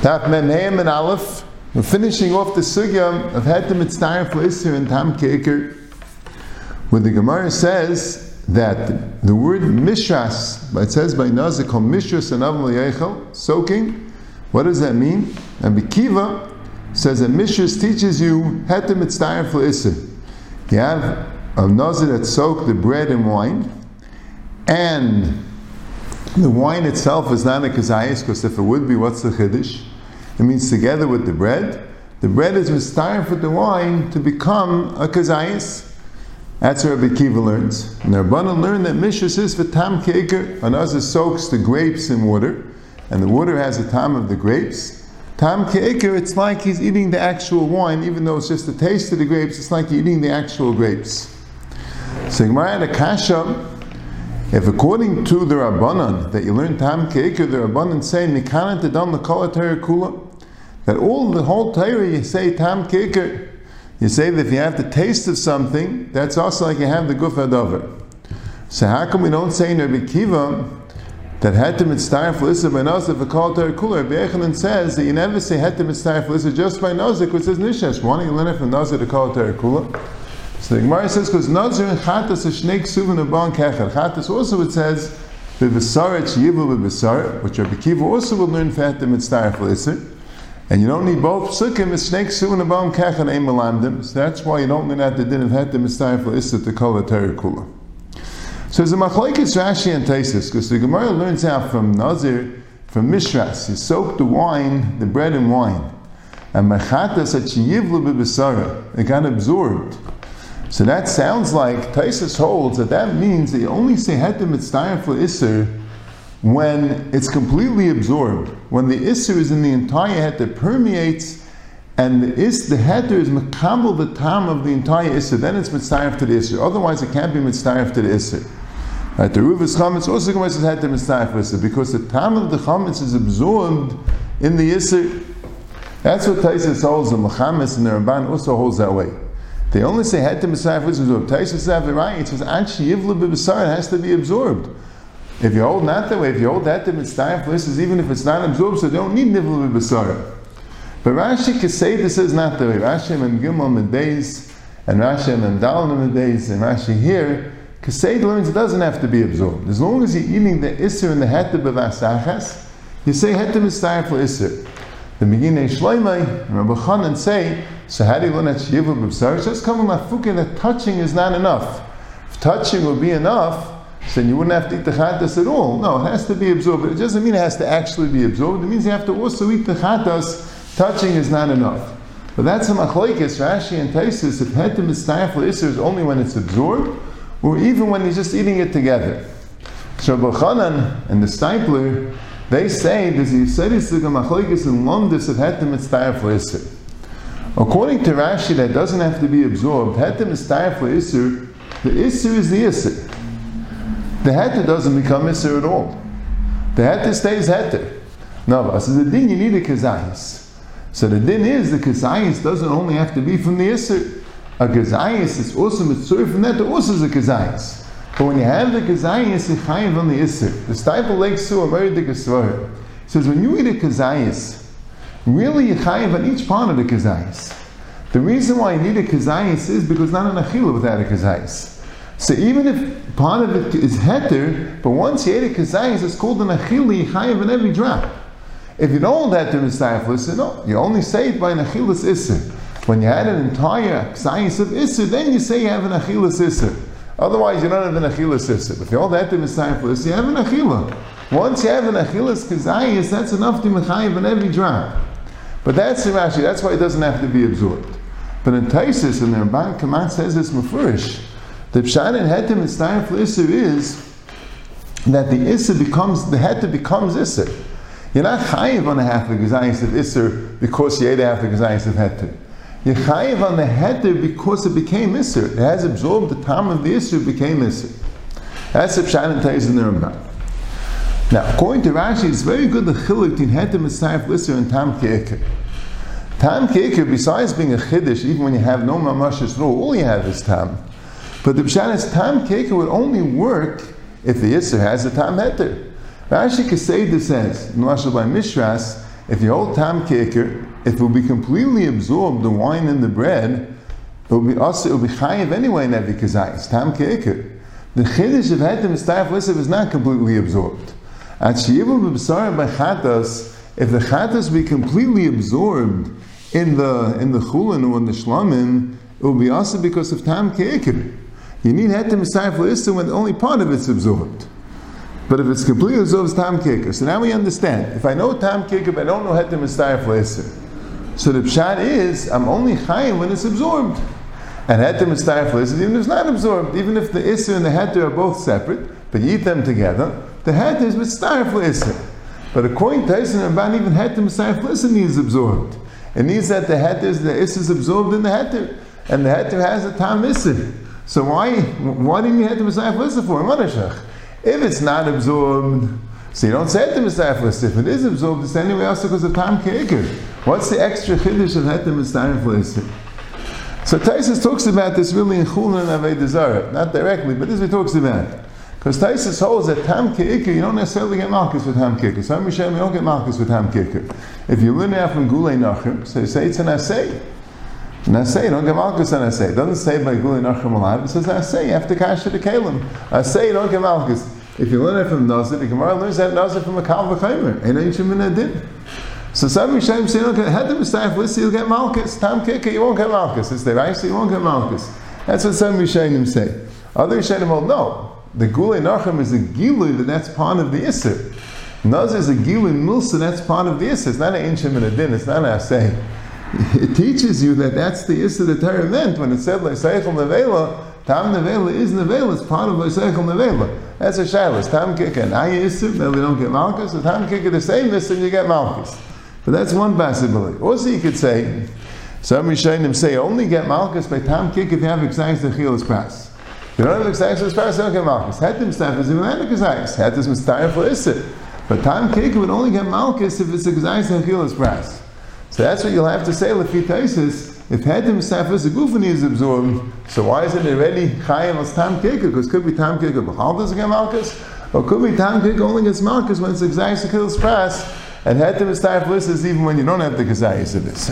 Taf Mem Hem and Aleph. We're finishing off the sugya of Hetem Mitzayim for Isser and Tam Keker, where the Gemara says that the word Mishras, it says by Nazik called Mishras and Yechel, soaking. What does that mean? And Bikiva says that Mishras teaches you Hetem Mitzayim for Isser. You have a Nazir that soaked the bread and wine, and the wine itself is not a kazayas, because if it would be, what's the chiddush? It means together with the bread. The bread is mistayer for the wine to become a kazayas. That's what Rabbi Kiva learns. And learned that mishras is for tam keker. Another soaks the grapes in water, and the water has the tam of the grapes. Tam keker, it's like he's eating the actual wine, even though it's just the taste of the grapes. It's like eating the actual grapes. So Gemara had a kasha. If according to the Rabbanan that you learn Tam Keker, the Rabbanan say Mikanan Tadam Lakala Kula, that all the whole Torah you say Tam Keker, you say that if you have the taste of something, that's also like you have the Guf Adover. So how come we don't say in Rabbi Kiva that Hetem Mitzayim Felisa by Nozik for Torah Kula? Rabbi Echanan says that you never say Hetem Mitzayim Felisa just by Nozik, which says Nishash. Why don't you learn it from Nozik to Kal Torah Kula? So the Gemara says because Nazir and Chatas are Shnei Ksuvin and Ban Kecher. Chatas also it says V'Visaret Yivu V'Visaret, which Rabbi Kiva also will learn Fatim Mitzayim Felisa. And you don't need both psukim, it's snake suin and bam kachan ein melamdim. So that's why you don't learn at the din of hetem mistayim for issa to atari kula. So there's a machlekes Rashi and Taisis, because the Gemara learns out from Nazir, from Mishras, he soaked the wine, the bread and wine. And machatas at sheyivlu b'besara, it got absorbed. So that sounds like Taisis holds that that means you only say hetem mitzayim for issa when it's completely absorbed, when the isser is in the entire heter, permeates, and the is the heter is makabel the tam of the entire isser, then it's mitzayef to the isser. Otherwise, it can't be mitzayef to the isser. Right, the Ruvas chametz also comes as mitzayef isser because the tam of the chametz is absorbed in the isser. That's what Taisus holds, and Lachamis and the Ramban also holds that way. They only say heter mitzayef isser. Taisus have the right. It says actually yivlu b'basar has to be absorbed. If you hold not that way, if you hold that to mitzvah places, even if it's not absorbed, so they don't need nivul b'basara. But Rashi Kaseda says not that way. Rashi and Gimel Medeis, and Rashi and Dal Medeis, and Rashi here, Kaseda learns it doesn't have to be absorbed. As long as you're eating the Isser and the Heta b'vasachas, you say Heta mitzvah for Isser. The Meginei Shloimei, Rabbi Chanan say, so how do you learn that Shiva b'basara? Just come with Mafuka that touching is not enough. If touching would be enough, then you wouldn't have to eat the chatas at all. No, it has to be absorbed. It doesn't mean it has to actually be absorbed. It means you have to also eat the chatas. Touching is not enough. But that's a machlekes, Rashi and Taisus. If hetem is for Isser is only when it's absorbed, or even when he's just eating it together. So Bachanan and the Stipler, they say there's a Yisadis machlekes and lomdis of hetem is for Isser. According to Rashi, that doesn't have to be absorbed. Hetem is for Isser. The Isser is the Isser the heter doesn't become Isser at all. The heter stays heter. No, so the din you need a kazayis. So the din is the kazayis doesn't only have to be from the Isser. A kazayis is also mitzvah from that, also is a kazayis. But when you have the kazayis, you chayiv on the Isser. The Stiple Lake Suah, very the Gesvara, says when you eat a kazayis, really you chayiv on each part of the kazayis. The reason why you need a kazayis is because not an achila without a kazayis. So even if part of it is heter, but once you ate a kazayis, it's called an achili chayiv in every drop. If you don't hold heter misayiflis, no, you only say it by an achilas isser. When you had an entire kazayis of isser, then you say you have an achilas isser. Otherwise, you don't have an achilas isser. If you hold heter misayiflis, you have an achila. Once you have an achilas kazayis, that's enough to mechayiv in every drop. But that's the Rashi. That's why it doesn't have to be absorbed. But in Taisis, and the Ramban Kamat says this mafurish. The pshat in heter mitzvah for isser is that the isser becomes the heter becomes isser. You're not chayiv on the half of gazayis of isser because you ate half of gazayis of heter. You're chayiv on the heter because it became isser. It has absorbed the time of the isser, became isser. That's the pshat in Taiz in the Ramban. Now, according to Rashi, it's very good the chiluk between heter mitzvah for isser and tam ke'eker. Tam ke'eker, besides being a chiddush, even when you have no mamash rule, all you have is tam. But the Pshat is Tam Keka would only work if the Isser has a Tam Heter. Rashi Kaseda says, Nuashal by Mishras, if you hold Tam Keker, if it will be completely absorbed, the wine and the bread, it will be also, it will be chayiv anyway in every kazayis, Tam Keker. The Chiddush of Hetem Mistayaf Lissav is not completely absorbed. At Shiyivim B'Bsarim by Chatas, if the Chatas be completely absorbed in the in the Chulin or in the Shlamim, it will be also because of Tam Keker. You need Hetem Mistayaf Lissav when only part of it's absorbed. But if it's completely absorbed, it's Tam Keker. So now we understand. If I know Tam but I don't know Hetem Mistayaf Lissav, so the pshat is, I'm only chayim when it's absorbed. And heter mistayif is even if it's not absorbed, even if the isser and the heter are both separate, but you eat them together, the heter is mistayif isser. But according to Tyson Ramban, even heter mistayif isser needs absorbed. It needs that the heter is the isser is absorbed in the heter, and the heter has a tam isser. So why why do you need heter mistayif isser for a If it's not absorbed, so you don't say heter mistayif isser. If it is absorbed, it's anyway also because of tam keikir. What's the extra chiddush of hetem mistayif isser? So Taisus talks about this really in Chulin and Avei Zara, not directly, but this he talks about. Because Taisus holds that Tam Ke'ikr, you don't necessarily get Malkus with Tam Ke'ikr. Some Mishem, you don't get Malkus with Tam Ke'ikr. If you learn out from Gulei Nachim, so you say it's an Asay. An you don't get Malkus on Asay. It doesn't say by Gulei Nachim alive, it says Asay, after Kasha to Kalim. You don't get Malkus. If you learn it from Nazir, the Gemara learns that Nazir from a Kal V'chaymer. Ain't Ain't Min. So some Rishonim say, okay, had the Messiah list, you'll get Malchus. Tam Kika, you won't get Malchus. It's the so you won't get Malchus. That's what some Rishonim say. Other Rishonim hold, no. The Gulei Nachem is a Gilui, that that's part of the Isser. Naz is a Gilui Milsa, that's part of the Isser. It's not an Inshim and a Din, it's not a say. It teaches you that that's the Isser the Torah meant when it said, Leiseichel Nevela, Tam Nevela is Nevela, it's part of Leiseichel Nevela. That's a Shilas. Tam Kika and Ayi Isser, then we don't get Malchus. The Tam Kika the same Isser, you get Malchus. But that's one possibility. Also, you could say, some Rishonim say, only get Malchus by Tam Kik if you have Exais Achilas Pass. Exais Pass, you don't get Malchus. Hetim stuff is even not Exais. Hetim is Mistayah for Isser. But Tam Kik would only get Malchus if it's Exais Achilas Pass. So that's what you'll have to say, Lefitaisis. If Hetim stuff is a Gufani is absorbed, so why isn't it already Chayim as Tam Kik? Because could be Tam Kik of Bechal doesn't get Malchus, or could be Tam Kik only gets Malchus when it's Exais Achilas Pass. And hetem is time even when you don't have the kazayis of this.